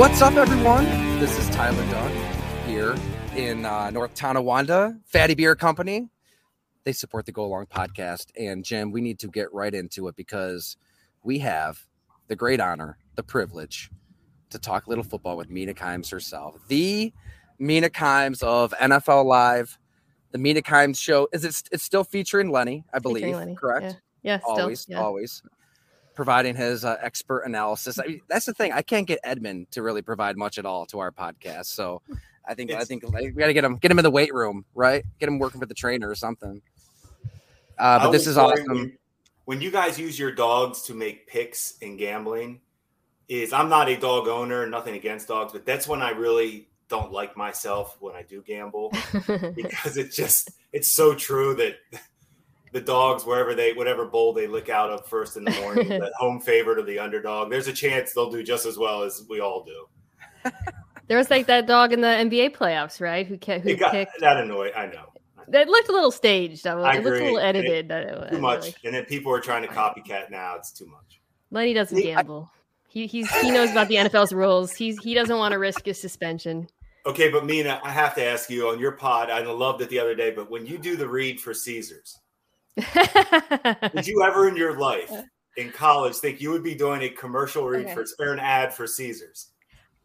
What's up, everyone? This is Tyler Dunne here in uh, North Tonawanda, Fattey Beer Company. They support the Go Long podcast. And Jim, we need to get right into it because we have the great honor, the privilege to talk little football with Mina Kimes herself. The Mina Kimes of NFL Live, the Mina Kimes show. Is it it's still featuring Lenny, I believe, Lenny. correct? Yeah, yeah still, always, yeah. always providing his uh, expert analysis. I mean, that's the thing. I can't get Edmund to really provide much at all to our podcast. So I think I think like, we got to get him get him in the weight room, right? Get him working for the trainer or something. Uh, but this is awesome. When, when you guys use your dogs to make picks in gambling, is I'm not a dog owner, nothing against dogs, but that's when I really don't like myself when I do gamble because it just it's so true that the dogs wherever they whatever bowl they lick out of first in the morning, the home favorite or the underdog, there's a chance they'll do just as well as we all do. There was like that dog in the NBA playoffs, right? Who, who got, kicked that annoyed. I know. That looked a little staged. I, I it agree. looked a little edited. It, too much, and then people are trying to copycat now. It's too much. Lenny doesn't See, gamble. I, he he's he knows about the NFL's rules. He's he doesn't want to risk his suspension. Okay, but Mina, I have to ask you on your pod. I loved it the other day, but when you do the read for Caesars, did you ever in your life in college think you would be doing a commercial read okay. for or an ad for Caesars?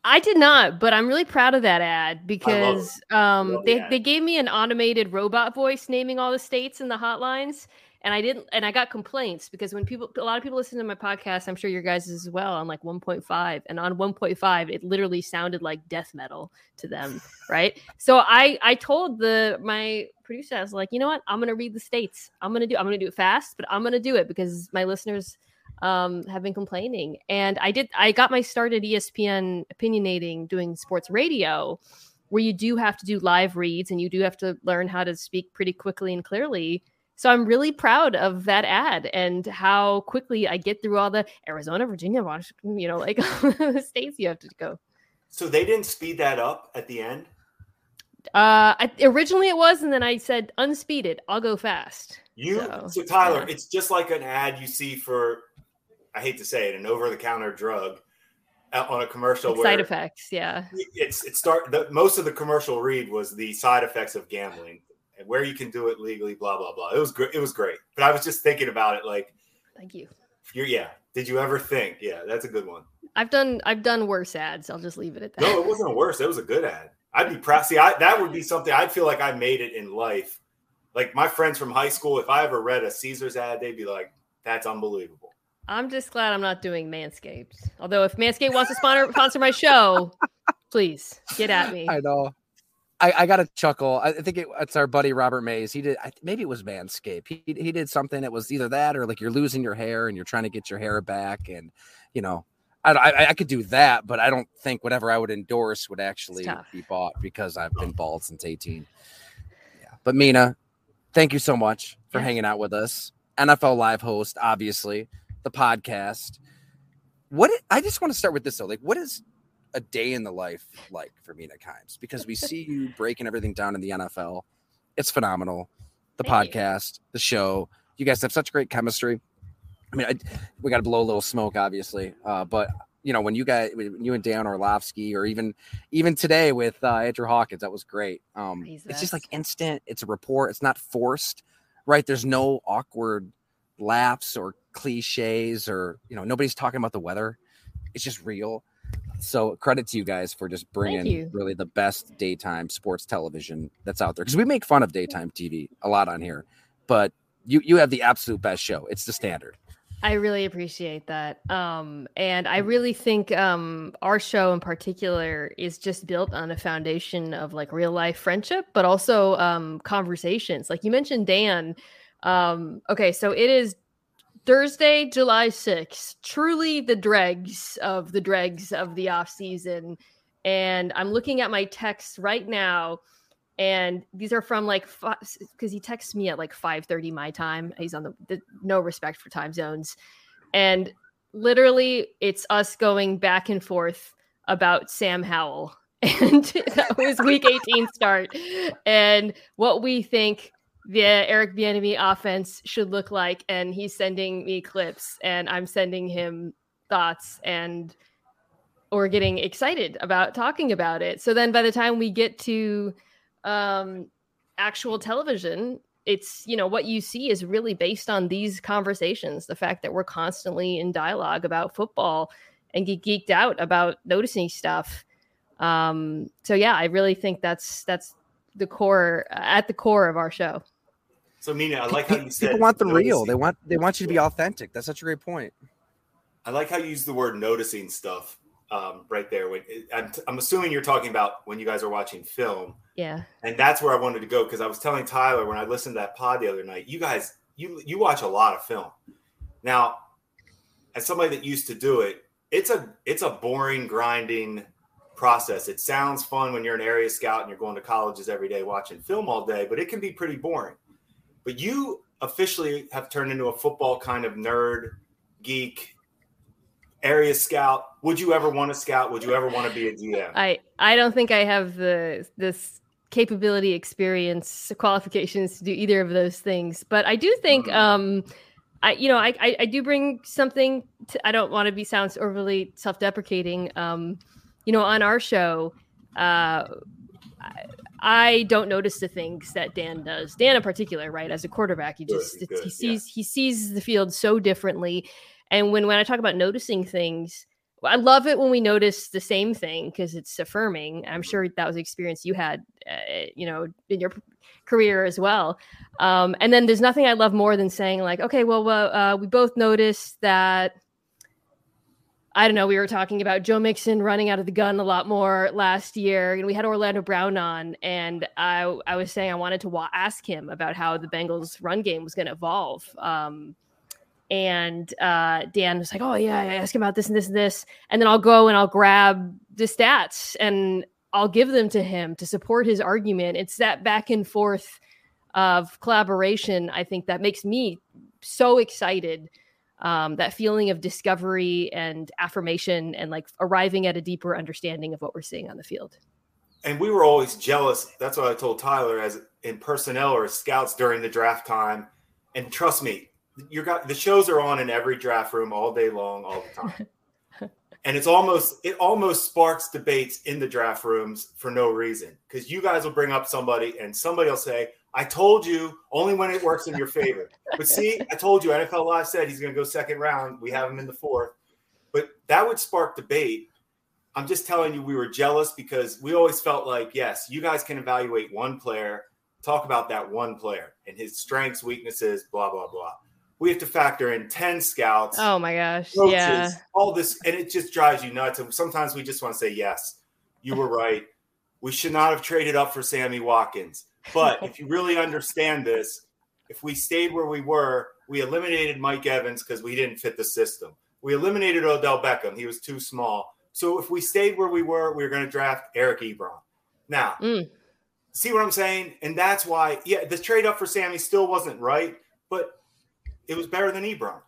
I did not, but I'm really proud of that ad because um, they, ad. they gave me an automated robot voice naming all the states and the hotlines. And I didn't, and I got complaints because when people, a lot of people listen to my podcast, I'm sure your guys as well on like 1.5, and on 1.5, it literally sounded like death metal to them, right? So I, I told the my producer, I was like, you know what, I'm gonna read the states. I'm gonna do, I'm gonna do it fast, but I'm gonna do it because my listeners um, have been complaining. And I did, I got my start at ESPN opinionating doing sports radio, where you do have to do live reads and you do have to learn how to speak pretty quickly and clearly. So I'm really proud of that ad and how quickly I get through all the Arizona, Virginia, Washington, you know, like the states you have to go. So they didn't speed that up at the end? Uh, I, originally it was, and then I said unspeeded. I'll go fast. You so, so Tyler, yeah. it's just like an ad you see for I hate to say it, an over-the-counter drug uh, on a commercial. Like where side effects, yeah. It's it start the most of the commercial read was the side effects of gambling and where you can do it legally, blah blah blah. It was great. It was great. But I was just thinking about it, like, thank you. You're yeah. Did you ever think? Yeah, that's a good one. I've done I've done worse ads. I'll just leave it at that. No, it wasn't worse. It was a good ad. I'd be proud. See, I, that would be something I'd feel like I made it in life. Like my friends from high school, if I ever read a Caesars ad, they'd be like, "That's unbelievable." I'm just glad I'm not doing Manscaped. Although if Manscaped wants to sponsor, sponsor my show, please get at me. I know. I, I got a chuckle. I think it, it's our buddy Robert Mays. He did I, maybe it was Manscaped. He he did something that was either that or like you're losing your hair and you're trying to get your hair back, and you know, I I, I could do that, but I don't think whatever I would endorse would actually be bought because I've been oh. bald since 18. Yeah, but Mina, thank you so much for Yeah. hanging out with us. NFL live host, obviously the podcast. What I just want to start with this though, like what is a day in the life like for Mina Kimes? Because we see you breaking everything down in the NFL. It's phenomenal. The Thank you. podcast, the show. You guys have such great chemistry. I mean, I, we got to blow a little smoke, obviously, uh, but you know when you guys, when you and Dan Orlovsky, or even even today with uh, Andrew Hawkins, that was great. Um, it's just like instant. It's a rapport. It's not forced, right? There's no awkward laughs or cliches or you know nobody's talking about the weather it's just real so credit to you guys for just bringing really the best daytime sports television that's out there because we make fun of daytime tv a lot on here but you you have the absolute best show it's the standard I really appreciate that. Um, and I really think um, our show in particular is just built on a foundation of like real life friendship, but also um, conversations. Like you mentioned, Dan. Um, okay, so it is Thursday, July 6th, truly the dregs of the dregs of the off season. And I'm looking at my texts right now, and these are from like because he texts me at like 5:30 my time. He's on the, the no respect for time zones, and literally it's us going back and forth about Sam Howell. And that was week 18 start, and what we think the Eric Bieniemy offense should look like. And he's sending me clips, and I'm sending him thoughts. And or getting excited about talking about it. So then by the time we get to um, actual television, it's you know what you see is really based on these conversations the fact that we're constantly in dialogue about football and get geeked out about noticing stuff. Um so yeah i really think that's that's the core at the core of our show. So mina i like how you said people want the noticing. real they want they want you to be authentic. That's such a great point. I like how you use the word noticing stuff um, right there when I'm, I'm assuming you're talking about when you guys are watching film yeah. And that's where I wanted to go because I was telling Tyler when I listened to that pod the other night, you guys, you you watch a lot of film. Now, as somebody that used to do it, it's a it's a boring, grinding process. It sounds fun when you're an area scout and you're going to colleges every day watching film all day, but it can be pretty boring. But you officially have turned into a football kind of nerd, geek, area scout. Would you ever want to scout? Would you ever want to be a GM? I I don't think I have the this capability, experience, qualifications to do either of those things. But I do think, mm-hmm. um, I you know, I, I, I do bring something. To, I don't want to be sounds overly self deprecating. Um, you know, on our show, uh, I, I don't notice the things that Dan does. Dan in particular, right? As a quarterback, he just good, good, he sees yeah. he sees the field so differently. And when when I talk about noticing things, I love it when we notice the same thing because it's affirming. I'm sure that was experience you had, uh, you know, in your career as well. Um, and then there's nothing I love more than saying like, okay, well, well uh, we both noticed that. I don't know. We were talking about Joe Mixon running out of the gun a lot more last year, and we had Orlando Brown on, and I I was saying I wanted to wa- ask him about how the Bengals' run game was going to evolve. Um, and uh, Dan was like, "Oh yeah, I ask him about this and this and this," and then I'll go and I'll grab the stats and I'll give them to him to support his argument. It's that back and forth of collaboration. I think that makes me so excited. Um, that feeling of discovery and affirmation, and like arriving at a deeper understanding of what we're seeing on the field. And we were always jealous. That's what I told Tyler as in personnel or scouts during the draft time. And trust me, you got the shows are on in every draft room all day long, all the time. and it's almost it almost sparks debates in the draft rooms for no reason because you guys will bring up somebody and somebody will say i told you only when it works in your favor. But see i told you nfl live said he's going to go second round. We have him in the fourth. But that would spark debate. I'm just telling you we were jealous because we always felt like yes you guys can evaluate one player talk about that one player and his strengths weaknesses blah blah blah we have to factor in 10 scouts. Oh my gosh. Coaches, yeah. All this, and it just drives you nuts. And sometimes we just want to say, yes, you were right. We should not have traded up for Sammy Watkins. But if you really understand this, if we stayed where we were, we eliminated Mike Evans because we didn't fit the system. We eliminated Odell Beckham. He was too small. So if we stayed where we were, we were going to draft Eric Ebron. Now, mm. see what I'm saying? And that's why, yeah, the trade up for Sammy still wasn't right. But it was better than Ebron.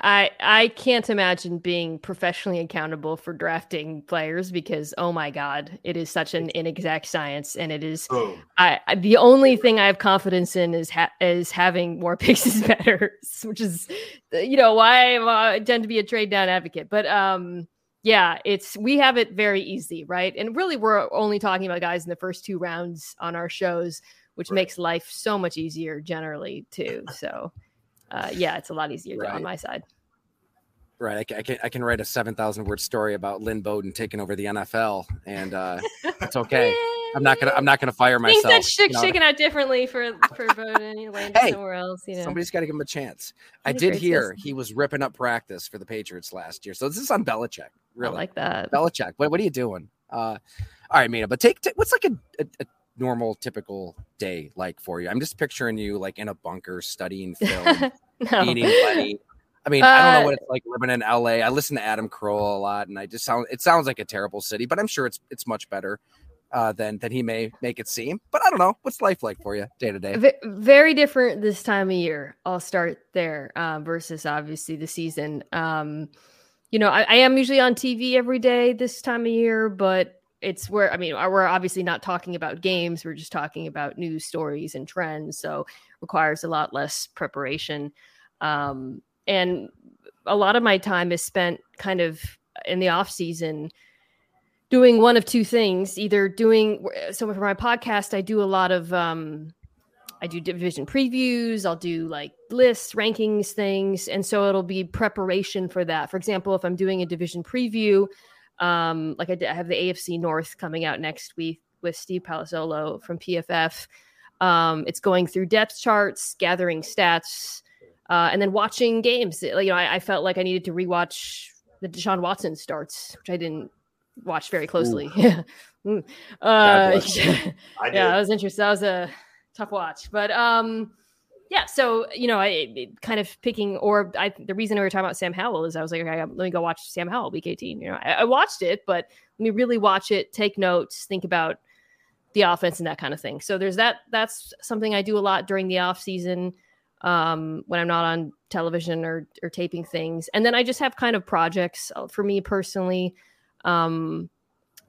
I I can't imagine being professionally accountable for drafting players because oh my god, it is such an inexact science, and it is. Oh. I, I, the only thing I have confidence in is ha- is having more picks is better, which is you know why I tend to be a trade down advocate. But um, yeah, it's we have it very easy, right? And really, we're only talking about guys in the first two rounds on our shows, which right. makes life so much easier generally too. So uh, yeah, it's a lot easier right. on my side. Right, I can, I can, I can write a seven thousand word story about Lynn Bowden taking over the NFL, and uh, it's okay. I'm not gonna I'm not gonna fire myself. Things that's sh- shaken out differently for for Bowden. He landed hey, somewhere else. You know, somebody's got to give him a chance. I did hear he was ripping up practice for the Patriots last year, so this is on Belichick. Really, I like that. Belichick. What what are you doing? Uh, all right, Mina. But take, take what's like a, a, a normal typical day like for you? I'm just picturing you like in a bunker studying film, no. eating plenty. I mean, uh, I don't know what uh, it's like living in LA. I listen to Adam Carolla a lot, and I just sound it sounds like a terrible city, but I'm sure it's it's much better uh, than than he may make it seem. But I don't know what's life like for you day to day. Very different this time of year. I'll start there uh, versus obviously the season. Um, you know, I, I am usually on TV every day this time of year, but it's where I mean we're obviously not talking about games we're just talking about news stories and trends so requires a lot less preparation. Um, and a lot of my time is spent kind of in the off season doing one of two things either doing so for my podcast i do a lot of um i do division previews i'll do like lists rankings things and so it'll be preparation for that. For example if i'm doing a division preview um like i, did, I have the afc north coming out next week with steve palazzolo from pff um it's going through depth charts gathering stats uh, and then watching games you know I, I felt like i needed to rewatch the deshaun watson starts which i didn't watch very closely. Yeah. uh, yeah, yeah, that was interesting. That was a tough watch, but um, yeah. So you know, I kind of picking, or I the reason we were talking about Sam Howell is I was like, okay, let me go watch Sam Howell week eighteen. You know, I, I watched it, but let me really watch it, take notes, think about the offense and that kind of thing. So there's that. That's something I do a lot during the off season um, when I'm not on television or or taping things, and then I just have kind of projects uh, for me personally um,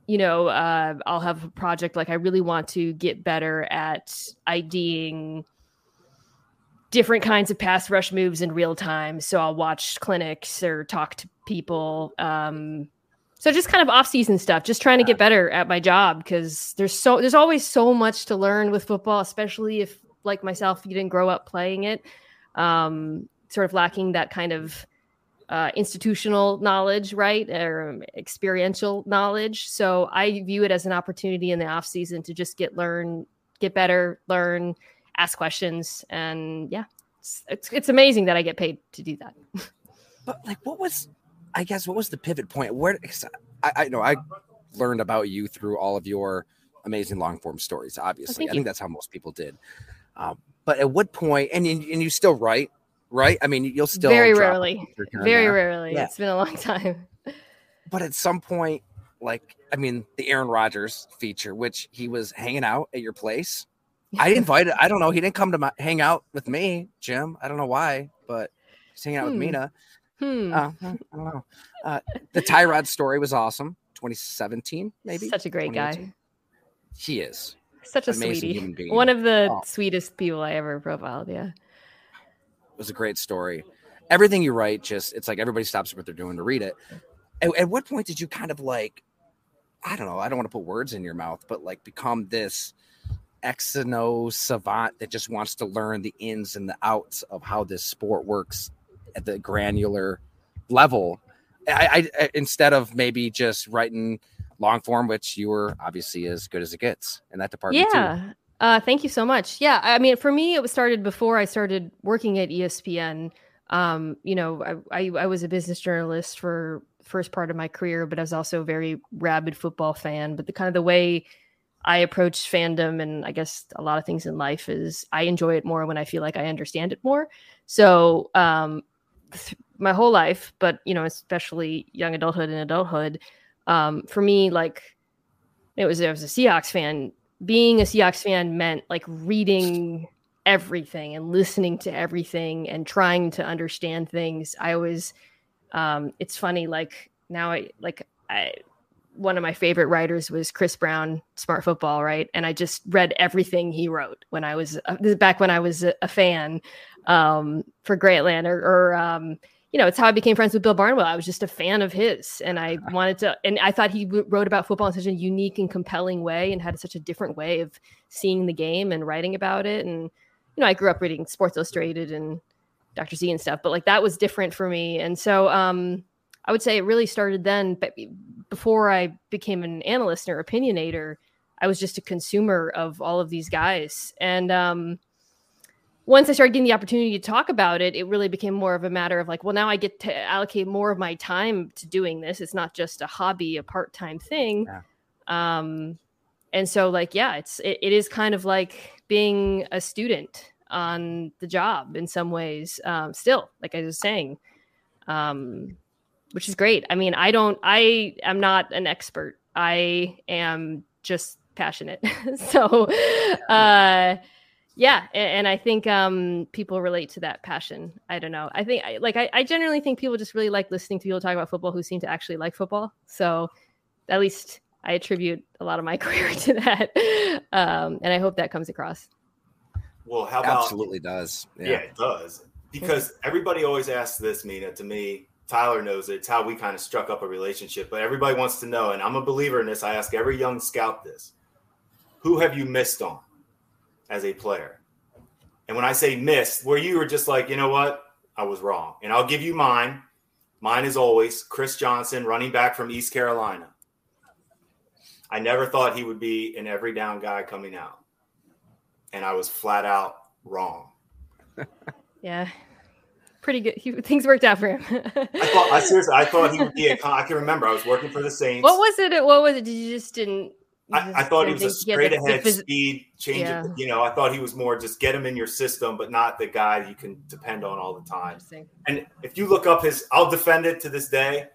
you know, uh, I'll have a project like I really want to get better at IDing different kinds of pass rush moves in real time. So I'll watch clinics or talk to people. Um, so just kind of off season stuff, just trying to get better at my job because there's so there's always so much to learn with football, especially if like myself, you didn't grow up playing it. Um, sort of lacking that kind of uh, institutional knowledge, right, or um, experiential knowledge. So I view it as an opportunity in the off season to just get learn, get better, learn, ask questions, and yeah, it's it's, it's amazing that I get paid to do that. but like, what was, I guess, what was the pivot point? Where I, I know I learned about you through all of your amazing long form stories. Obviously, oh, I think that's how most people did. Um, but at what point, and and you still write right? I mean, you'll still very rarely, very rarely. Yeah. It's been a long time. but at some point, like I mean, the Aaron Rodgers feature, which he was hanging out at your place. I invited. I don't know. He didn't come to my, hang out with me, Jim. I don't know why, but he's hanging out hmm. with Mina. Hmm. Uh, I don't know. Uh, the Tyrod story was awesome. 2017, maybe. Such a great guy. He is. Such a sweetie. One of the oh. sweetest people I ever profiled. Yeah It was a great story. Everything you write, just it's like everybody stops what they're doing to read it. At, at what point did you kind of like, I don't know, I don't want to put words in your mouth, but like become this exono savant that just wants to learn the ins and the outs of how this sport works at the granular level. I, I instead of maybe just writing long form, which you were obviously as good as it gets in that department. Yeah. Too. Uh, thank you so much. Yeah, I mean, for me, it was started before I started working at ESPN. Um, you know, I, I, I was a business journalist for first part of my career, but I was also a very rabid football fan. But the kind of the way I approach fandom and I guess a lot of things in life is I enjoy it more when I feel like I understand it more. So um, th- my whole life, but you know, especially young adulthood and adulthood, um, for me, like it was I was a Seahawks fan being a Seahawks fan meant like reading everything and listening to everything and trying to understand things. I was, um, it's funny, like now I like I one of my favorite writers was Chris Brown, Smart Football, right? And I just read everything he wrote when I was uh, back when I was a, a fan um, for Grantland or, or um, you know, it's how I became friends with Bill Barnwell. I was just a fan of his, and I wanted to, and I thought he wrote about football in such a unique and compelling way, and had such a different way of seeing the game and writing about it. And you know, I grew up reading Sports Illustrated and Dr. Z and stuff, but like that was different for me. And so, um, I would say it really started then. But before I became an analyst or opinionator, I was just a consumer of all of these guys, and um, once I started getting the opportunity to talk about it, it really became more of a matter of like, well, now I get to allocate more of my time to doing this. It's not just a hobby, a part time thing. Yeah. Um, and so, like, yeah, it's it, it is kind of like being a student on the job in some ways. Um, still, like I was saying, um, which is great. I mean, I don't, I am not an expert. I am just passionate. so, uh, yeah and, and, i think um, people relate to that passion i don't know i think like I, I, generally think people just really like listening to people talk about football who seem to actually like football so at least i attribute a lot of my career to that um, and i hope that comes across well how about absolutely does yeah. yeah it does because everybody always asks this mina to me Tyler knows it. It's how we kind of struck up a relationship. But everybody wants to know, and I'm a believer in this. I ask every young scout this: Who have you missed on as a player? And when I say missed, where you were just like, you know what, I was wrong, and I'll give you mine. Mine is always Chris Johnson, running back from East Carolina. I never thought he would be an every down guy coming out. And I was flat out wrong. yeah. Pretty good. He, things worked out for him. I thought, I seriously, I thought he would be a. Con- I can remember I was working for the Saints. What was it? What was it? Did you just didn't? I, I, thought he was a straight ahead phys- speed change. Yeah. You know, I thought he was more just get him in your system, but not the guy you can depend on all the time. And if you look up his, I'll defend it to this day.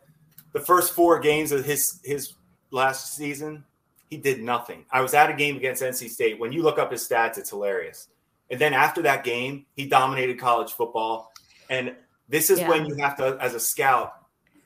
The first four games of his his last season, he did nothing. I was at a game against NC State. When you look up his stats, it's hilarious. And then after that game, he dominated college football. And this is yeah. when you have to, as a scout,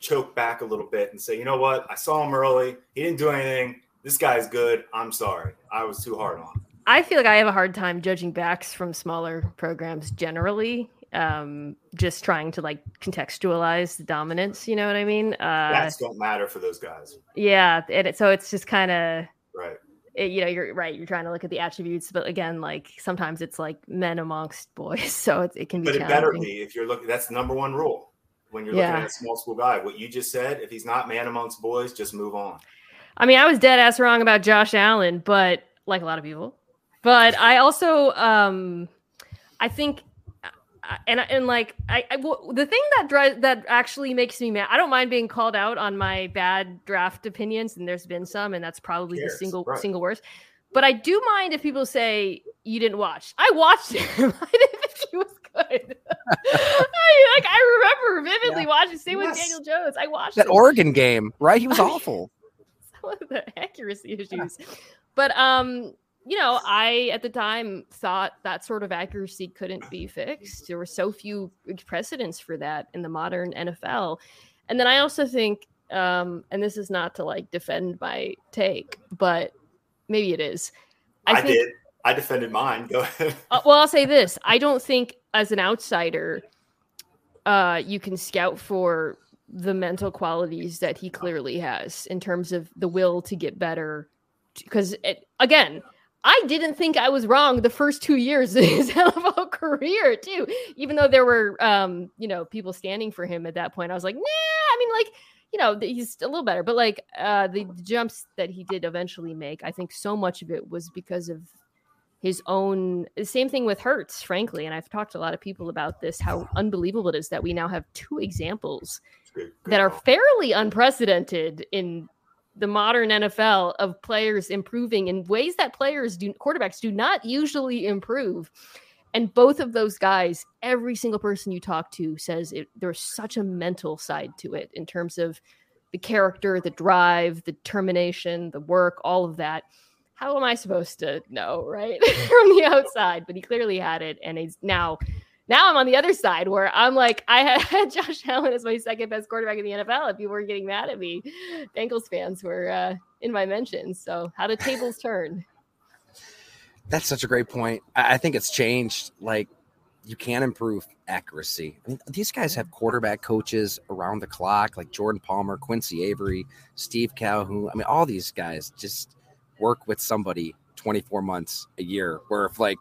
choke back a little bit and say, you know what? I saw him early. He didn't do anything this guy's good. I'm sorry. I was too hard on. I feel like I have a hard time judging backs from smaller programs generally. Um, just trying to like contextualize the dominance. You know what I mean? Uh, Backs don't matter for those guys. Yeah, and it, so it's just kind of right. It, you know, you're right. You're trying to look at the attributes, but again, like sometimes it's like men amongst boys, so it, it can be. But it better be if you're looking. That's the number one rule when you're looking at a small school guy. What you just said, if he's not man amongst boys, just move on. I mean, I was dead ass wrong about Josh Allen, but like a lot of people. But I also, um, I think, and and like I, I well, the thing that drives that actually makes me mad. I don't mind being called out on my bad draft opinions, and there's been some, and that's probably the single right. single worst. But I do mind if people say you didn't watch. I watched him. I didn't think he was good. I, like I remember vividly yeah. watching. Same yes. with Daniel Jones. I watched that him. Oregon game, right? He was awful. the accuracy issues. But um, you know, I at the time thought that sort of accuracy couldn't be fixed. There were so few precedents for that in the modern NFL. And then I also think, um, and this is not to like defend my take, but maybe it is. I, I think, did. I defended mine. Go ahead. uh, well, I'll say this: I don't think, as an outsider, uh, you can scout for the mental qualities that he clearly has in terms of the will to get better. Because again, I didn't think I was wrong the first two years of his NFL career, too. Even though there were, um, you know, people standing for him at that point, I was like, nah. I mean, like, you know, he's a little better, but like uh, the, the jumps that he did eventually make, I think so much of it was because of his own same thing with Hurts, frankly. And I've talked to a lot of people about this, how unbelievable it is that we now have two examples that are fairly unprecedented in the modern NFL of players improving in ways that players do quarterbacks do not usually improve. And both of those guys, every single person you talk to says it, there's such a mental side to it in terms of the character, the drive, the determination, the work, all of that. How am I supposed to know, right? From the outside, but he clearly had it and he's now now I'm on the other side where I'm like, I had Josh Allen as my second best quarterback in the NFL. If you weren't getting mad at me, Bengals fans were uh, in my mentions. So how the tables turn. That's such a great point. I think it's changed. Like you can improve accuracy. I mean, these guys have quarterback coaches around the clock, like Jordan Palmer, Quincy Avery, Steve Calhoun. I mean, all these guys just work with somebody 24 months a year. Where if like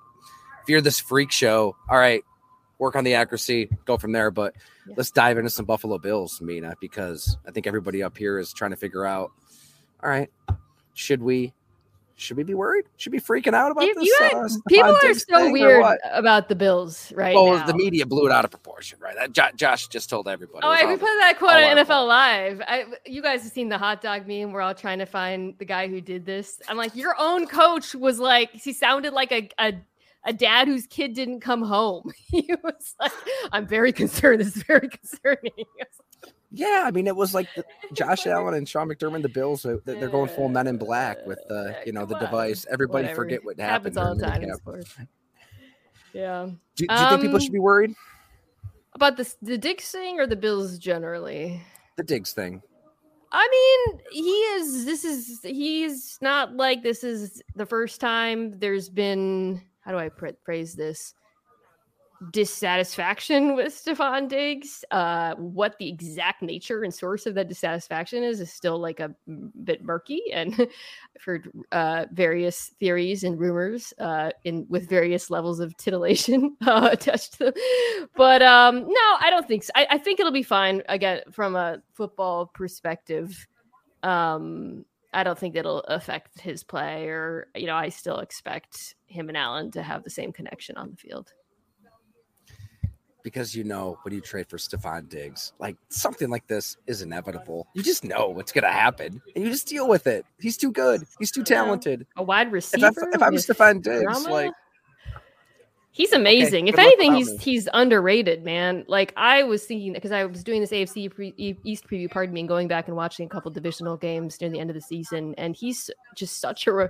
if you're this freak show, all right, work on the accuracy, go from there. But yeah. let's dive into some Buffalo Bills, Mina, because I think everybody up here is trying to figure out. All right, should we should we be worried? Should be freaking out about you, this? You uh, people are so weird about the Bills right well, now. the media blew it out of proportion, right? That jo- Josh just told everybody. Oh, I, we put that quote on NFL Live. I, you guys have seen the hot dog meme. We're all trying to find the guy who did this. I'm like, your own coach was like, he sounded like a, a a dad whose kid didn't come home. he was like, I'm very concerned. This is very concerning. yeah, I mean, it was like the, Josh Allen and Sean McDermott, the Bills, uh, they're going full Men in Black with the, uh, you know, the device. Everybody Whatever. forget what happened. Happens all the time. Yeah. Do, do you um, think people should be worried about this, the Diggs thing or the Bills generally? The Diggs thing. I mean, he is. This is. He's not like this is the first time. There's been how do I phrase this? dissatisfaction with Stefon Diggs. Uh, what the exact nature and source of that dissatisfaction is is still like a bit murky, and I've heard uh, various theories and rumors uh, in with various levels of titillation uh, attached to them. But um, no, I don't think so. I, I think it'll be fine again from a football perspective. Um, I don't think it'll affect his play, or you know, I still expect him and Allen to have the same connection on the field because you know when you trade for Stefon Diggs, like something like this is inevitable. You just know what's going to happen, and you just deal with it. He's too good. He's too talented. A wide receiver. If, I, if I'm Stefon Diggs, drama? like he's amazing. Okay, if anything, he's he's underrated, man. Like I was thinking because I was doing this AFC pre- East preview, pardon me, and going back and watching a couple divisional games near the end of the season, and he's just such a re-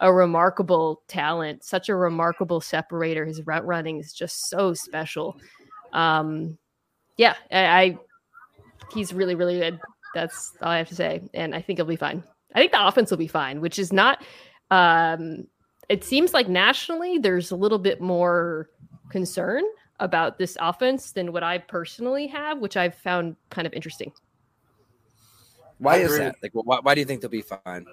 a remarkable talent, such a remarkable separator. His route running is just so special um, yeah, I, I he's really really good. That's all I have to say, and I think it'll be fine. I think the offense will be fine, which is not. Um, it seems like nationally there's a little bit more concern about this offense than what I personally have, which I've found kind of interesting. Why is that? Like, why, why do you think they'll be fine?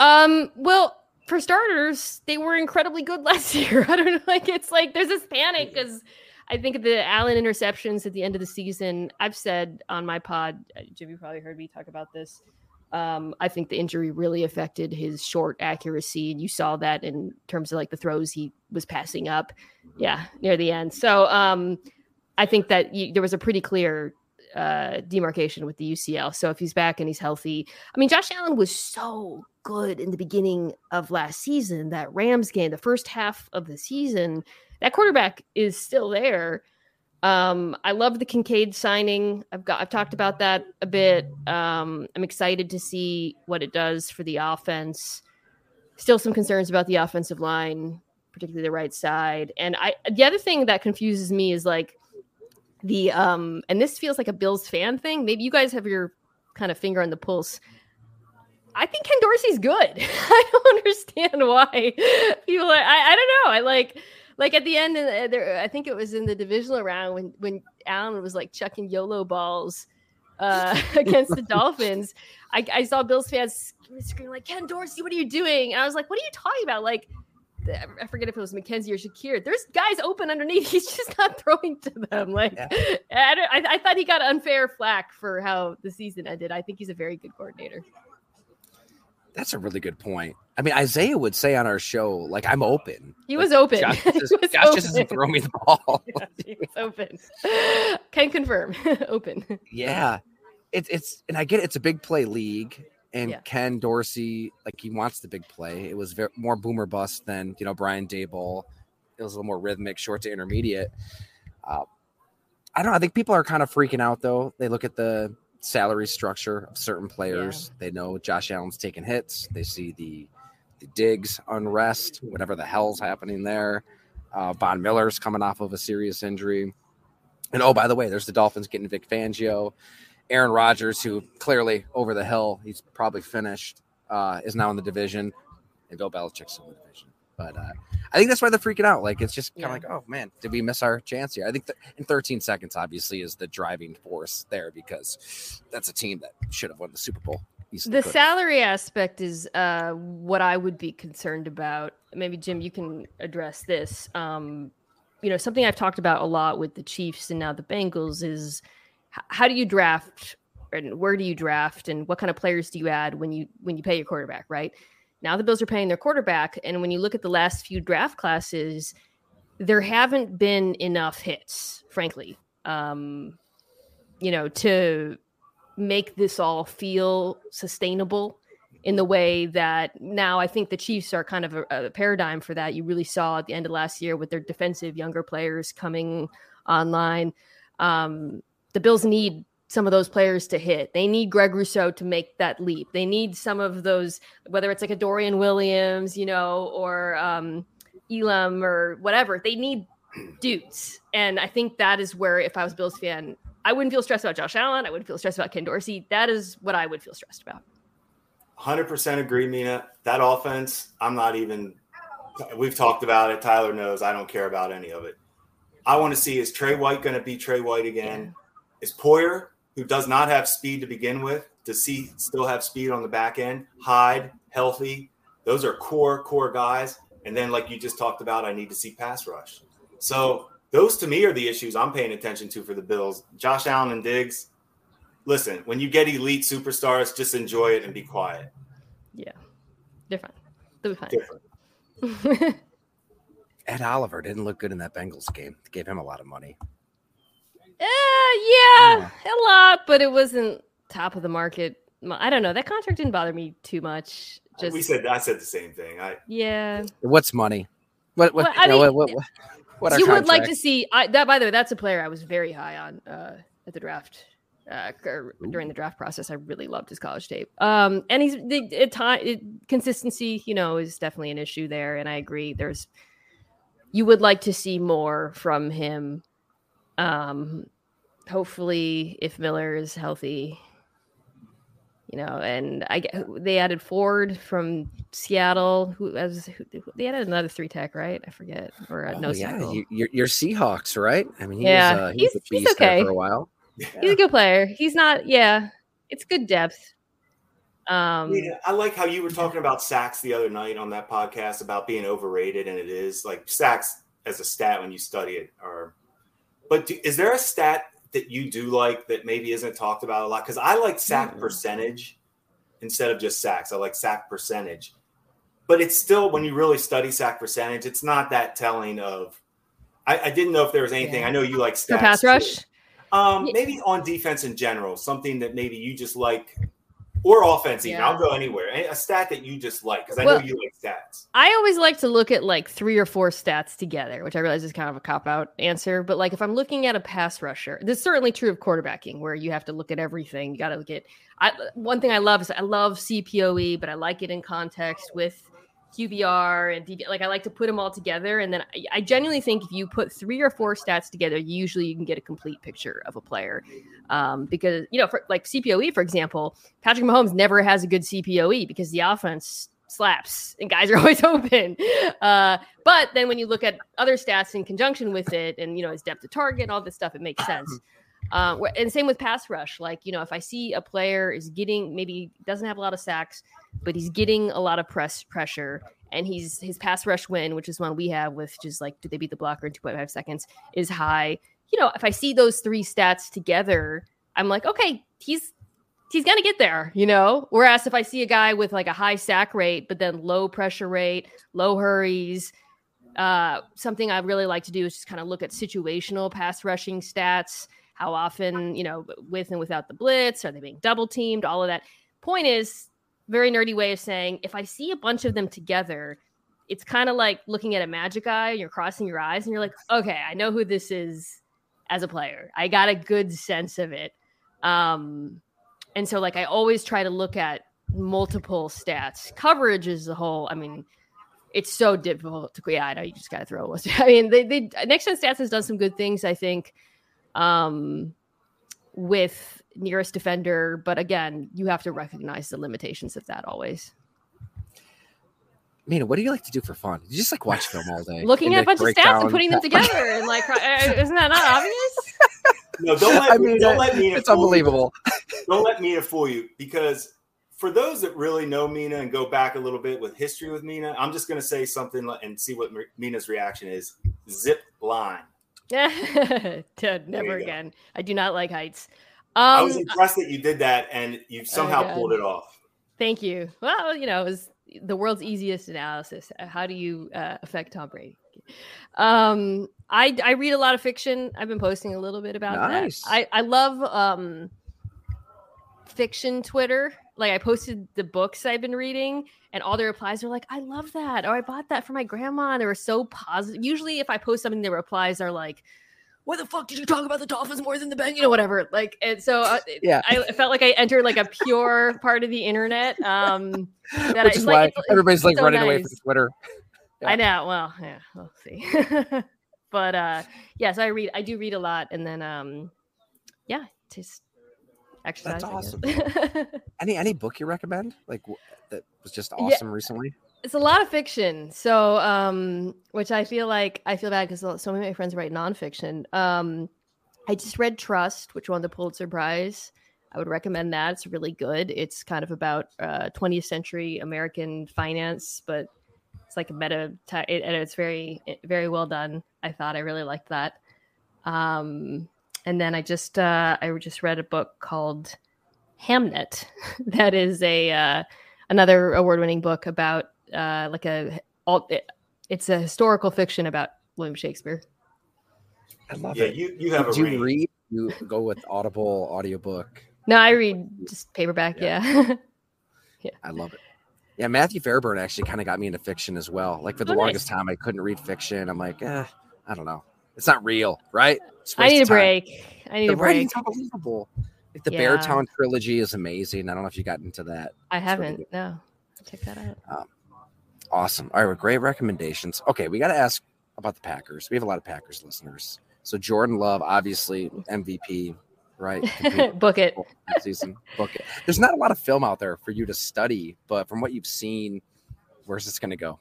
Um, well, for starters, they were incredibly good last year. I don't know, like it's like there's this panic because I think the Allen interceptions at the end of the season, I've said on my pod, uh, Jimmy probably heard me talk about this. Um, I think the injury really affected his short accuracy, and you saw that in terms of like the throws he was passing up, yeah, near the end. So um, I think that you, there was a pretty clear uh, demarcation with the UCL. So if he's back and he's healthy, I mean, Josh Allen was so good in the beginning of last season. That Rams game, the first half of the season, that quarterback is still there. Um, I love the Kincaid signing. I've got I've talked about that a bit. Um, I'm excited to see what it does for the offense. Still some concerns about the offensive line, particularly the right side. And I the other thing that confuses me is like the um and this feels like a Bills fan thing. Maybe you guys have your kind of finger on the pulse. I think Ken Dorsey's good. I don't understand why people are, I, I don't know. I like like at the end, uh, there, I think it was in the divisional round when when Allen was like chucking YOLO balls uh, against the Dolphins. I, I, saw Bills fans screaming like, "Ken Dorsey, what are you doing?" And I was like, "What are you talking about?" Like, I forget if it was McKenzie or Shakir. There's guys open underneath. He's just not throwing to them. Like, yeah. I, I, thought he got unfair flack for how the season ended. I think he's a very good coordinator. That's a really good point. I mean, Isaiah would say on our show, like, I'm open. He like, was open. Josh, just, was Josh open. just doesn't throw me the ball. yeah, he was open. Can confirm. open. Yeah. It's it's and I get it, it's a big play league. And yeah. Ken Dorsey, like he wants the big play. It was very, more boomer bust than you know Brian Daboll. It was a little more rhythmic, short to intermediate. Uh, I don't know. I think people are kind of freaking out though. They look at the salary structure of certain players. Yeah. They know Josh Allen's taking hits. They see the the Diggs unrest, whatever the hell's happening there. Uh, Von Miller's coming off of a serious injury. And oh, by the way, there's the Dolphins getting Vic Fangio. Aaron Rodgers, who clearly over the hill, he's probably finished, uh, is now in the division. And Bill Belichick's in the division. But uh, I think that's why they're freaking out. Like it's just kind of yeah. like, oh man, did we miss our chance here? I think in 13 seconds, obviously, is the driving force there because that's a team that should have won the Super Bowl. The salary aspect is uh, what I would be concerned about. Maybe Jim, you can address this. Um, you know, something I've talked about a lot with the Chiefs and now the Bengals is h- how do you draft and where do you draft and what kind of players do you add when you when you pay your quarterback, right? Now the Bills are paying their quarterback, and when you look at the last few draft classes, there haven't been enough hits, frankly. Um, you know, to make this all feel sustainable in the way that now I think the Chiefs are kind of a, a, paradigm for that. You really saw at the end of last year with their defensive younger players coming online. Um, the Bills need some of those players to hit. They need Greg Rousseau to make that leap. They need some of those, whether it's like a Dorian Williams, you know, or um, Elam or whatever. They need dudes, and I think that is where, if I was Bills fan, I wouldn't feel stressed about Josh Allen. I wouldn't feel stressed about Ken Dorsey. That is what I would feel stressed about. 100% agree, Mina. That offense, I'm not even, we've talked about it. Tyler knows I don't care about any of it. I want to see is Tre White going to be Tre White again? Yeah. Is Poyer, who does not have speed to begin with, to see still have speed on the back end? Hyde, healthy. Those are core, core guys. And then, like you just talked about, I need to see pass rush. So those to me are the issues I'm paying attention to for the Bills. Josh Allen and Diggs. Listen, when you get elite superstars, just enjoy it and be quiet. Yeah, different. They'll be fine. Different. Ed Oliver didn't look good in that Bengals game. Gave him a lot of money. Uh, yeah, yeah, a lot, but it wasn't top of the market. I don't know. That contract didn't bother me too much. Just we said I said the same thing. I yeah. What's money? What what, well, I mean, what, what, what you would like to see I, that? By the way, that's a player I was very high on uh, at the draft. Uh, during the draft process, I really loved his college tape. Um, and he's the time consistency, you know, is definitely an issue there. And I agree. There's you would like to see more from him. Um, hopefully, if Miller is healthy, you know, and I get they added Ford from Seattle. Who as who, they added another three tech, right? I forget or uh, oh, no. Yeah, you, are Seahawks, right? I mean, he yeah, was, uh, he he's, he's okay for a while. Yeah. He's a good player. He's not. Yeah, it's good depth. Um, yeah, I like how you were talking about sacks the other night on that podcast about being overrated, and it is like sacks as a stat when you study it. Or, but do, is there a stat that you do like that maybe isn't talked about a lot? Because I like sack mm-hmm. percentage instead of just sacks. I like sack percentage, but it's still when you really study sack percentage, it's not that telling of. I, I didn't know if there was anything. Yeah. I know you like stats. pass rush. Um, maybe on defense in general, something that maybe you just like or offense even. Yeah. I'll go anywhere. A stat that you just like because I well, know you like stats. I always like to look at like three or four stats together, which I realize is kind of a cop out answer. But like if I'm looking at a pass rusher, this is certainly true of quarterbacking, where you have to look at everything. You got to look at. I, one thing I love is I love CPOE, but I like it in context with QBR and DB. Like I like to put them all together, and then I, I, genuinely think if you put three or four stats together, usually you can get a complete picture of a player. Um, because you know, for, like CPOE, for example, Patrick Mahomes never has a good CPOE because the offense slaps and guys are always open. Uh, but then when you look at other stats in conjunction with it, and you know his depth of target and all this stuff, it makes sense. Um, and same with pass rush. Like, you know, if I see a player is getting maybe doesn't have a lot of sacks, but he's getting a lot of press pressure and he's his pass rush win, which is one we have with just like, do they beat the blocker in 2.5 seconds, is high. You know, if I see those three stats together, I'm like, okay, he's he's gonna get there, you know. Whereas if I see a guy with like a high sack rate, but then low pressure rate, low hurries, uh, something I really like to do is just kind of look at situational pass rushing stats how often, you know, with and without the blitz, are they being double teamed, all of that. Point is, very nerdy way of saying if I see a bunch of them together, it's kind of like looking at a magic eye, you're crossing your eyes and you're like, okay, I know who this is as a player. I got a good sense of it. Um, and so like I always try to look at multiple stats. Coverage as a whole, I mean, it's so difficult to yeah, I know you just gotta throw it. I mean, they they next gen stats has done some good things, I think um, with nearest defender. But again, you have to recognize the limitations of that always. Mina, what do you like to do for fun? You just like watch film all day, looking at a bunch of stats down. and putting them together, and like, uh, isn't that not obvious? No, don't let I mean, don't let Mina. It's unbelievable. You. Don't let Mina fool you because for those that really know Mina and go back a little bit with history with Mina, I'm just going to say something and see what Mina's reaction is. Zip line. Yeah, never again. I do not like heights. Um, I was impressed that you did that and you somehow oh pulled it off. Thank you. Well, you know, it was the world's easiest analysis. How do you uh, affect Tom Brady? Um, I I read a lot of fiction. I've been posting a little bit about nice. that. I I love um fiction Twitter. Like I posted the books I've been reading, and all the replies are like, "I love that," or "I bought that for my grandma." And they were so positive. Usually, if I post something, the replies are like, "Why the fuck did you talk about the Dolphins more than the Bengals?" You know, whatever. Like, and so uh, yeah, I felt like I entered like a pure part of the internet. Um, that Which I, is why like, everybody's like so running nice. away from Twitter. Yeah. I know. Well, yeah, we'll see. but uh, yes, yeah, so I read. I do read a lot, and then um, yeah, just exercise. That's awesome. any any book you recommend? Like that was just awesome yeah. recently? It's a lot of fiction. So, um, which I feel like I feel bad because so many of my friends write nonfiction. Um, I just read Trust, which won the Pulitzer Prize. I would recommend that. It's really good. It's kind of about uh, 20th century American finance, but it's like a meta, t- it, and it's very, very well done. I thought I really liked that. Um, and then I just, uh, I just read a book called Hamnet. that is a uh, another award-winning book about uh, like a all. It's a historical fiction about William Shakespeare. I love Yeah, it. you you have a Do you read? You go with Audible audiobook. No, I read just paperback. Yeah. Yeah. I love it. Yeah, Matthew Fairburn actually kind of got me into fiction as well. Like for the Oh, nice. longest time, I couldn't read fiction. I'm like, eh, I don't know. It's not real, right? I need a time. break. I need The a break. writing's unbelievable. Like the Yeah. Beartown trilogy is amazing. I don't know if you got into that. I really haven't. good. No, check that out. Awesome. All right, well, great recommendations. Okay, we got to ask about the Packers. We have a lot of Packers listeners. So Jordan Love, obviously MVP, right? Book it. season. Book it. There's not a lot of film out there for you to study, but from what you've seen, where's this going to go?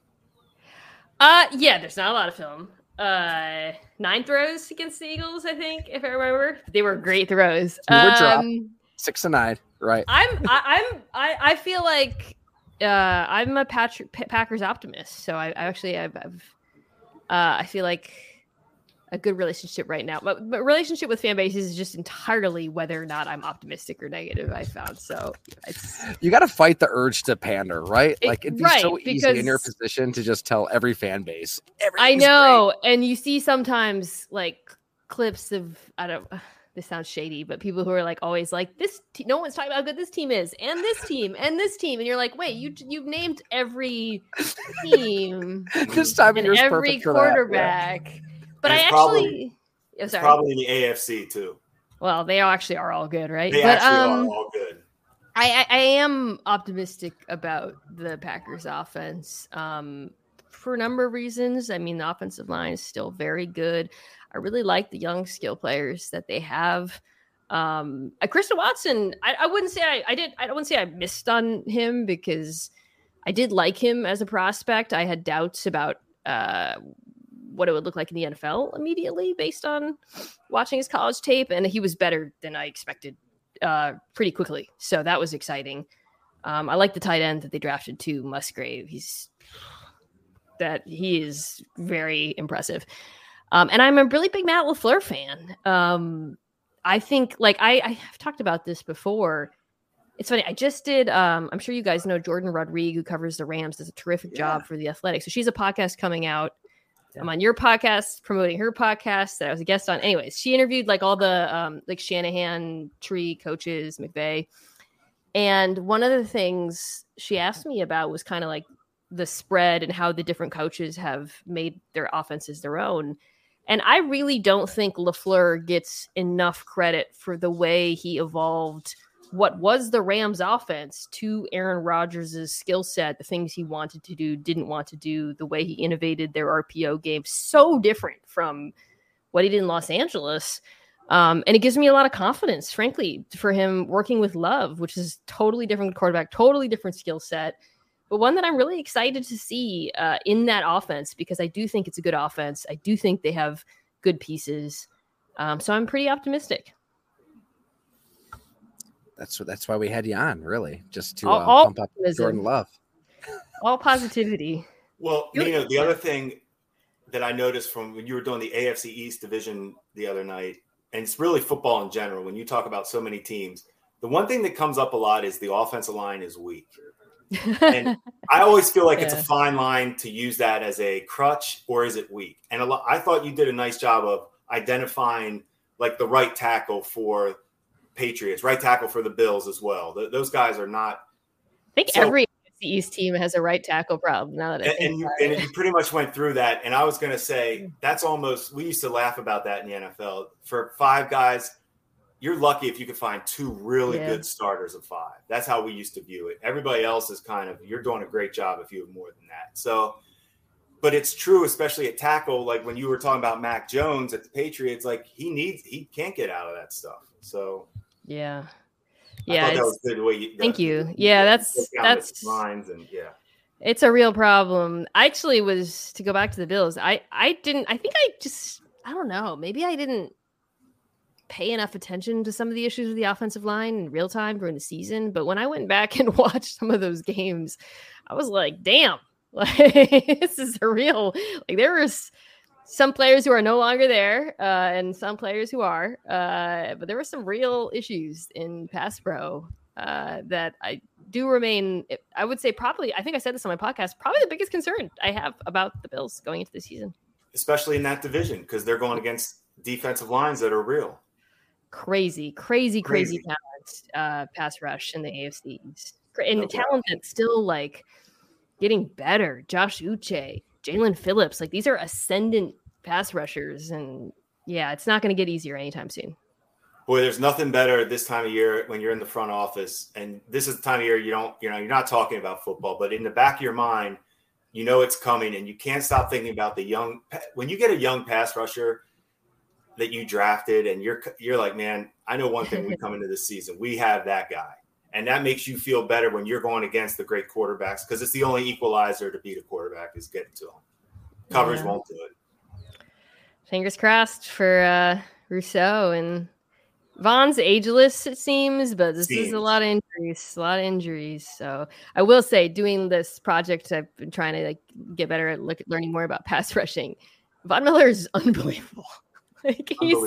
Uh, yeah. There's not a lot of film. Uh, nine throws against the Eagles. I think, if I remember, they were great throws. You were dropped. Um, Six and nine, right? I'm I, I'm I, I feel like uh I'm a Patri- Pa- Packers optimist. So I, I actually I've, I've uh I feel like a good relationship right now. But, but relationship with fan bases is just entirely whether or not I'm optimistic or negative. I found so it's You got to fight the urge to pander, right? It- Like it'd be right, so easy in your position to just tell every fan base. I "Everything's know, and you see sometimes like clips of I don't. This sounds shady, but people who are like always like this. Te- no one's talking about how good this team is, and this team, and this team, and you're like, wait, you you've named every team this time and every quarterback. that. Yeah. But And I probably- actually, sorry. probably in the AFC too. well, they actually are all good, right? They but actually um, are all good. I, I I am optimistic about the Packers offense um, for a number of reasons. I mean, the offensive line is still very good. I really like the young skill players that they have. Um, uh, Christian Watson, I, I wouldn't say I, I did. I wouldn't say I missed on him because I did like him as a prospect. I had doubts about uh, what it would look like in the NFL immediately based on watching his college tape, and he was better than I expected uh, pretty quickly. So that was exciting. Um, I like the tight end that they drafted too, Musgrave. He's that he is very impressive. Um, and I'm a really big Matt LaFleur fan. Um, I think like I, I've talked about this before. It's funny. I just did. Um, I'm sure you guys know Jourdan Rodrigue, who covers the Rams, does a terrific job for the Athletic. So she's a podcast coming out. I'm on your podcast, promoting her podcast that I was a guest on. Anyways, she interviewed like all the um, like Shanahan tree coaches, McVay, and one of the things she asked me about was kind of like the spread and how the different coaches have made their offenses their own. And I really don't think LaFleur gets enough credit for the way he evolved what was the Rams offense to Aaron Rodgers' skill set, the things he wanted to do, didn't want to do, the way he innovated their RPO game, so different from what he did in Los Angeles. Um, and it gives me a lot of confidence, frankly, for him working with Love, which is totally different quarterback, totally different skill set, but one that I'm really excited to see uh, in that offense because I do think it's a good offense. I do think they have good pieces. Um, so I'm pretty optimistic. That's what. That's why we had you on, really, just to All- uh, all pump up optimism. Jordan Love. All positivity. Well, you know, the other thing that I noticed from when you were doing the AFC East division the other night, and it's really football in general, when you talk about so many teams, the one thing that comes up a lot is the offensive line is weak. And I always feel like it's a fine line to use that as a crutch or is it weak? And a lot, I thought you did a nice job of identifying like the right tackle for Patriots, right tackle for the Bills as well. Th- those guys are not I think So- every East team has a right tackle problem. Now that I and, and you and you pretty much went through that. And I was going to say mm. that's almost we used to laugh about that in the NFL. For five guys, you're lucky if you could find two really Yeah. good starters of five. That's how we used to view it. Everybody else is kind of you're doing a great job if you have more than that. So, but it's true, especially at tackle. Like when you were talking about Mac Jones at the Patriots, like he needs he can't get out of that stuff. So yeah, I yeah. thought that was good way. You, Thank you. Yeah, that's- break down the that's- lines and yeah. It's a real problem. I actually was to go back to the Bills. I I didn't. I think I just I don't know. Maybe I didn't pay enough attention to some of the issues with the offensive line in real time during the season. But when I went back and watched some of those games, I was like, damn, like this is a real like there was some players who are no longer there uh, and some players who are uh, but there were some real issues in pass pro uh, that i do remain i would say probably i think i said this on my podcast probably the biggest concern i have about the bills going into the season. Especially in that division because they're going against defensive lines that are real. Crazy crazy crazy, crazy. talent uh, pass rush in the afc and the talent that's still like getting better. Josh uche Jaelan Phillips. Like these are ascendant pass rushers, and yeah, it's not going to get easier anytime soon. Boy, there's nothing better this time of year when you're in the front office, and this is the time of year you don't, you know, you're not talking about football, but in the back of your mind, you know it's coming, and you can't stop thinking about the young. When you get a young pass rusher that you drafted, and you're you're like, man, I know one thing. we come into this season, we have that guy and that makes you feel better when you're going against the great quarterbacks because it's the only equalizer to beat a quarterback is getting to them. Coverage yeah. won't do it. Fingers crossed for uh, Rousseau and Von's ageless, it seems, but this seems. is a lot of injuries, a lot of injuries. So I will say, doing this project, I've been trying to like get better at look, learning more about pass rushing. Von Miller is unbelievable. like he's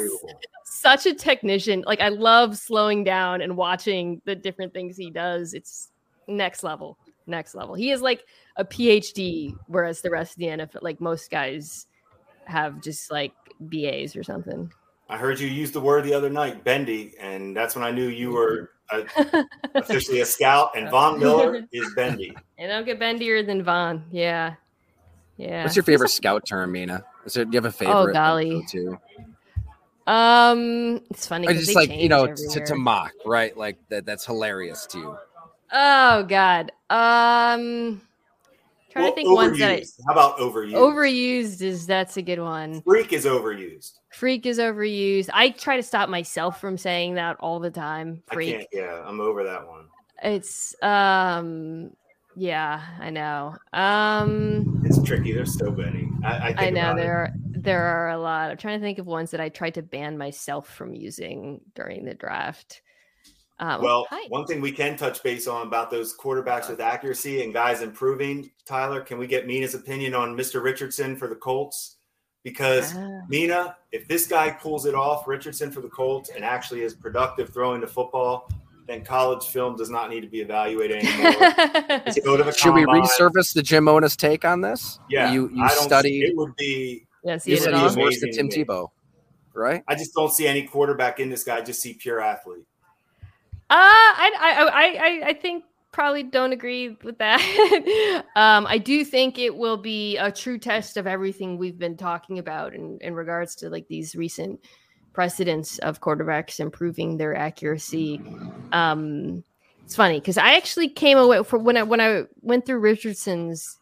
such a technician. Like I love slowing down and watching the different things he does. It's next level, next level. He is like a PhD, whereas the rest of the NFL, like most guys, have just like BAs or something. I heard you use the word the other night, bendy, and that's when I knew you were a, officially a scout. And Von Miller is bendy. And I'll get bendier than Von. Yeah, yeah. What's your favorite scout term, Mina? Is there, do you have a oh, favorite? Oh golly, too. Um, it's funny. I just like you know to, to, mock, right? Like that. That's hilarious to you. Oh God. Um, trying well, to think overused. ones that. I, How about overused? Overused is that's a good one. Freak is overused. Freak is overused. I try to stop myself from saying that all the time. Freak. yeah, I'm over that one. It's um yeah, I know. Um It's tricky. There's so many. I, I, I know there are there are a lot. I'm trying to think of ones that I tried to ban myself from using during the draft. Um, well, hi. one thing we can touch base on about those quarterbacks with accuracy and guys improving, Tyler, can we get Mina's opinion on Mr. Richardson for the Colts? Because uh, Mina, if this guy pulls it off, Richardson for the Colts, and actually is productive throwing the football, then college film does not need to be evaluated anymore. Should we resurface the Jim Monos take on this? Yeah, you you study. It would be. Yeah, see it all. worse than Tim Tebow, right? I just don't see any quarterback in this guy. I just see pure athlete. Uh, I I I I think probably don't agree with that. um, I do think it will be a true test of everything we've been talking about in, in regards to like these recent precedents of quarterbacks improving their accuracy. Um, it's funny because I actually came away for when I when I went through Richardson's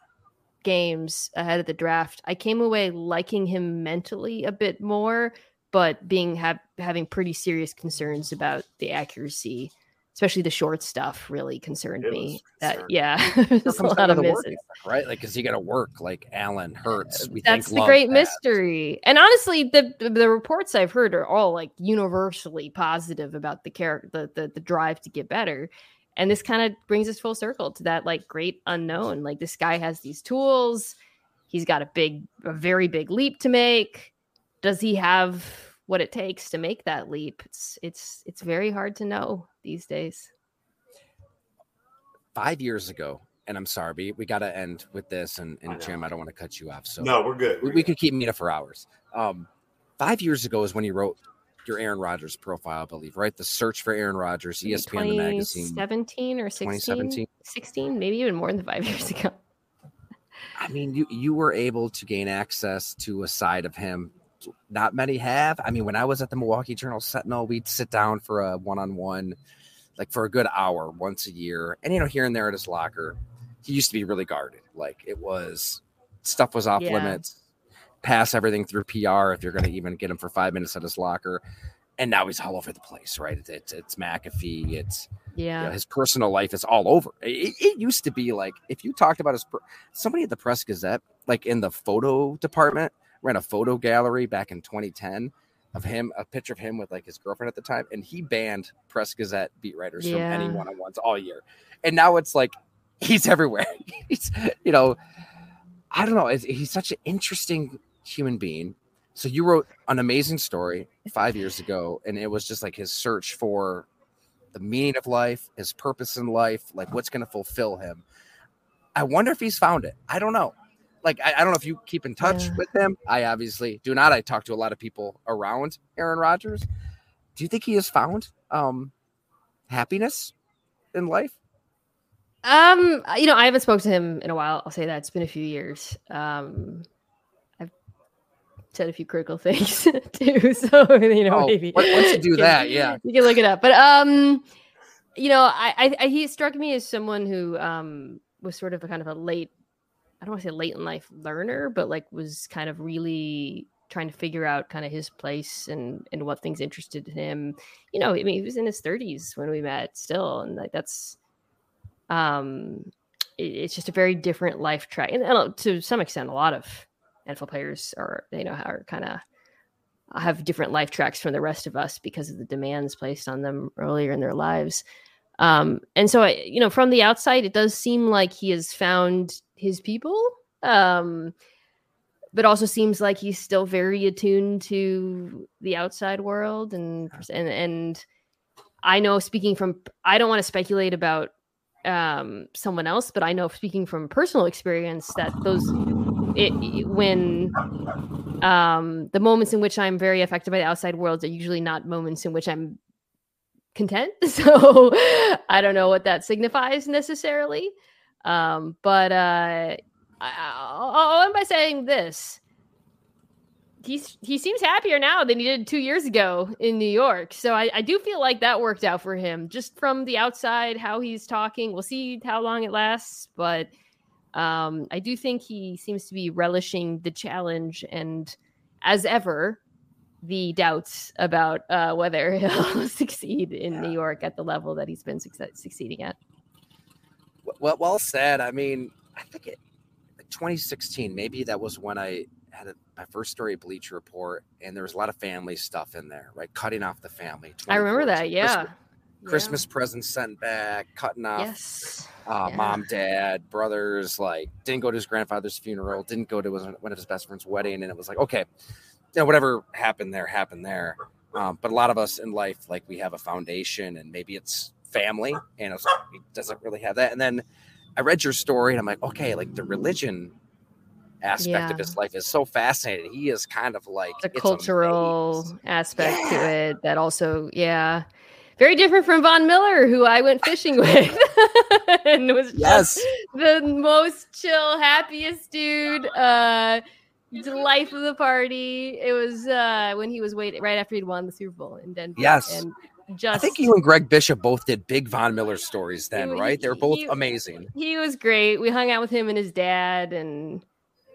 games ahead of the draft, I came away liking him mentally a bit more, but being have having pretty serious concerns about the accuracy especially the short stuff really concerned it me. That yeah, there's a lot of misses, ethic, right? Like, because you got to work like Allen Hurts. We That's the great mystery. And honestly, the the reports I've heard are all like universally positive about the character, the, the the drive to get better. And this kind of brings us full circle to that like great unknown. Like this guy has these tools. He's got a big, a very big leap to make. Does he have what it takes to make that leap. It's it's it's very hard to know these days. Five years ago, and I'm sorry, we, we got to end with this. And, and I Jim, I don't want to cut you off. So no, we're good. We're we, good. we could keep Mina for hours. Um, five years ago is when you wrote your Aaron Rodgers profile, I believe, right? The search for Aaron Rodgers, ESPN the magazine. 17 or 16? 2017? 16, maybe even more than five years ago. I mean, you you were able to gain access to a side of him not many have. I mean, when I was at the Milwaukee Journal Sentinel, we'd sit down for a one on one, like for a good hour once a year. And, you know, here and there at his locker, he used to be really guarded. Like it was stuff was off yeah. limits, pass everything through PR if you're going to even get him for five minutes at his locker. And now he's all over the place, right? It's, it's, it's McAfee, it's Yeah. You know, his personal life is all over. It, it used to be like if you talked about his per- somebody at the Press Gazette, like in the photo department, ran a photo gallery back in 2010 of mm-hmm. him, a picture of him with like his girlfriend at the time, and he banned Press Gazette beat writers from any one on ones all year. And now it's like he's everywhere. he's, you know, I don't know. He's such an interesting human being. So you wrote an amazing story five years ago, and it was just like his search for the meaning of life, his purpose in life, like what's going to fulfill him. I wonder if he's found it. I don't know. Like I, I don't know if you keep in touch Yeah. with him. I obviously do not. I talk to a lot of people around Aaron Rodgers. Do you think he has found um happiness in life? Um, you know, I haven't spoke to him in a while. I'll say that it's been a few years. Um, I've said a few critical things too, so you know, Oh, maybe on- once you do can- that, yeah. you can look it up. But um, you know, I, I, I he struck me as someone who um was sort of a kind of a late, I don't want to say late in life learner, but like was kind of really trying to figure out kind of his place and and what things interested him. You know, I mean, he was in his 30s when we met still, and like that's um it- it's just a very different life track and, and to some extent a lot of nfl players are you know are kind of have different life tracks from the rest of us because of the demands placed on them earlier in their lives um and so I, you know from the outside it does seem like he has found his people um but also seems like he's still very attuned to the outside world and and and I know speaking from I don't want to speculate about um someone else but I know speaking from personal experience that those it, it- when um the moments in which I'm very affected by the outside world are usually not moments in which I'm content. So I don't know what that signifies necessarily um but uh I, I'll, end by saying this he's he seems happier now than he did two years ago in New York. So I, I do feel like that worked out for him. Just from the outside, how he's talking, we'll see how long it lasts. But um, I do think he seems to be relishing the challenge, and as ever, the doubts about uh, whether he'll succeed in New York at the level that he's been succe- succeeding at. Well, well said. I mean, I think it 2016, maybe that was when I had a, my first story Bleacher Report, and there was a lot of family stuff in there, right? Cutting off the family. I remember that. Yeah. Christmas, Christmas presents sent back, cutting off Yes. uh, Yeah. mom, dad, brothers, like didn't go to his grandfather's funeral, didn't go to his, one of his best friend's wedding, and it was like, okay, you know, whatever happened there, happened there. Um, but a lot of us in life, like we have a foundation, and maybe it's family, and it's, he doesn't really have that. And then I read your story, and I'm like, okay, like the religion aspect Yeah. of his life is so fascinating. He is kind of like the cultural amazing. aspect to it that also yeah very different from von miller who i went fishing with and was Yes. just the most chill happiest dude uh the life of the party it was uh when he was waiting right after he'd won the super bowl in denver Yes. and just I think you and Greg Bishop both did big Von Miller stories then, He- right? They were both he- amazing. he was great. We hung out with him and his dad, and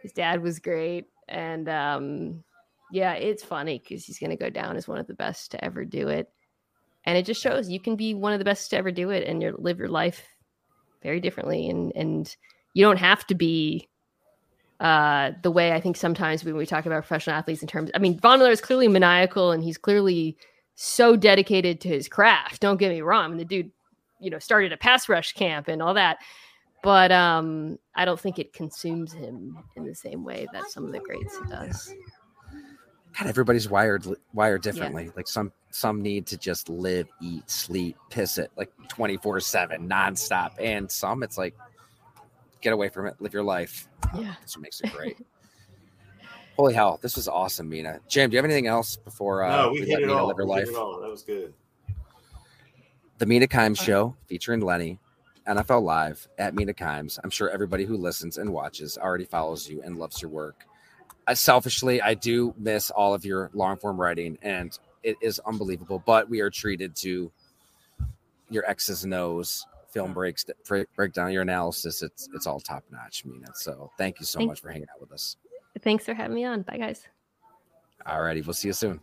his dad was great. And um, yeah, it's funny because he's going to go down as one of the best to ever do it. And it just shows you can be one of the best to ever do it, and you live your life very differently. And and you don't have to be uh, the way I think sometimes when we talk about professional athletes in terms. I mean, Von Miller is clearly maniacal, and he's clearly so dedicated to his craft. Don't get me wrong. I mean, the dude, you know, started a pass rush camp and all that but um i don't think it consumes him in the same way that some of the greats does God, everybody's wired wired differently. Like some some need to just live, eat, sleep, piss it like 24-7, nonstop. And some it's like get away from it, live your life. yeah That's what makes it great. Holy hell, this was awesome, Mina. Jim, do you have anything else before uh, no, we, we hit let it Mina all. live her We hit life? it all. That was good. The Mina Kimes Show featuring Lenny, NFL Live at Mina Kimes. I'm sure everybody who listens and watches already follows you and loves your work. I, selfishly, I do miss all of your long form writing, and it is unbelievable. But we are treated to your X's and O's film breaks break, break down your analysis. It's it's all top notch, Mina. So thank you so Thank- much for hanging out with us. Thanks for having me on bye guys All righty. we'll see you soon.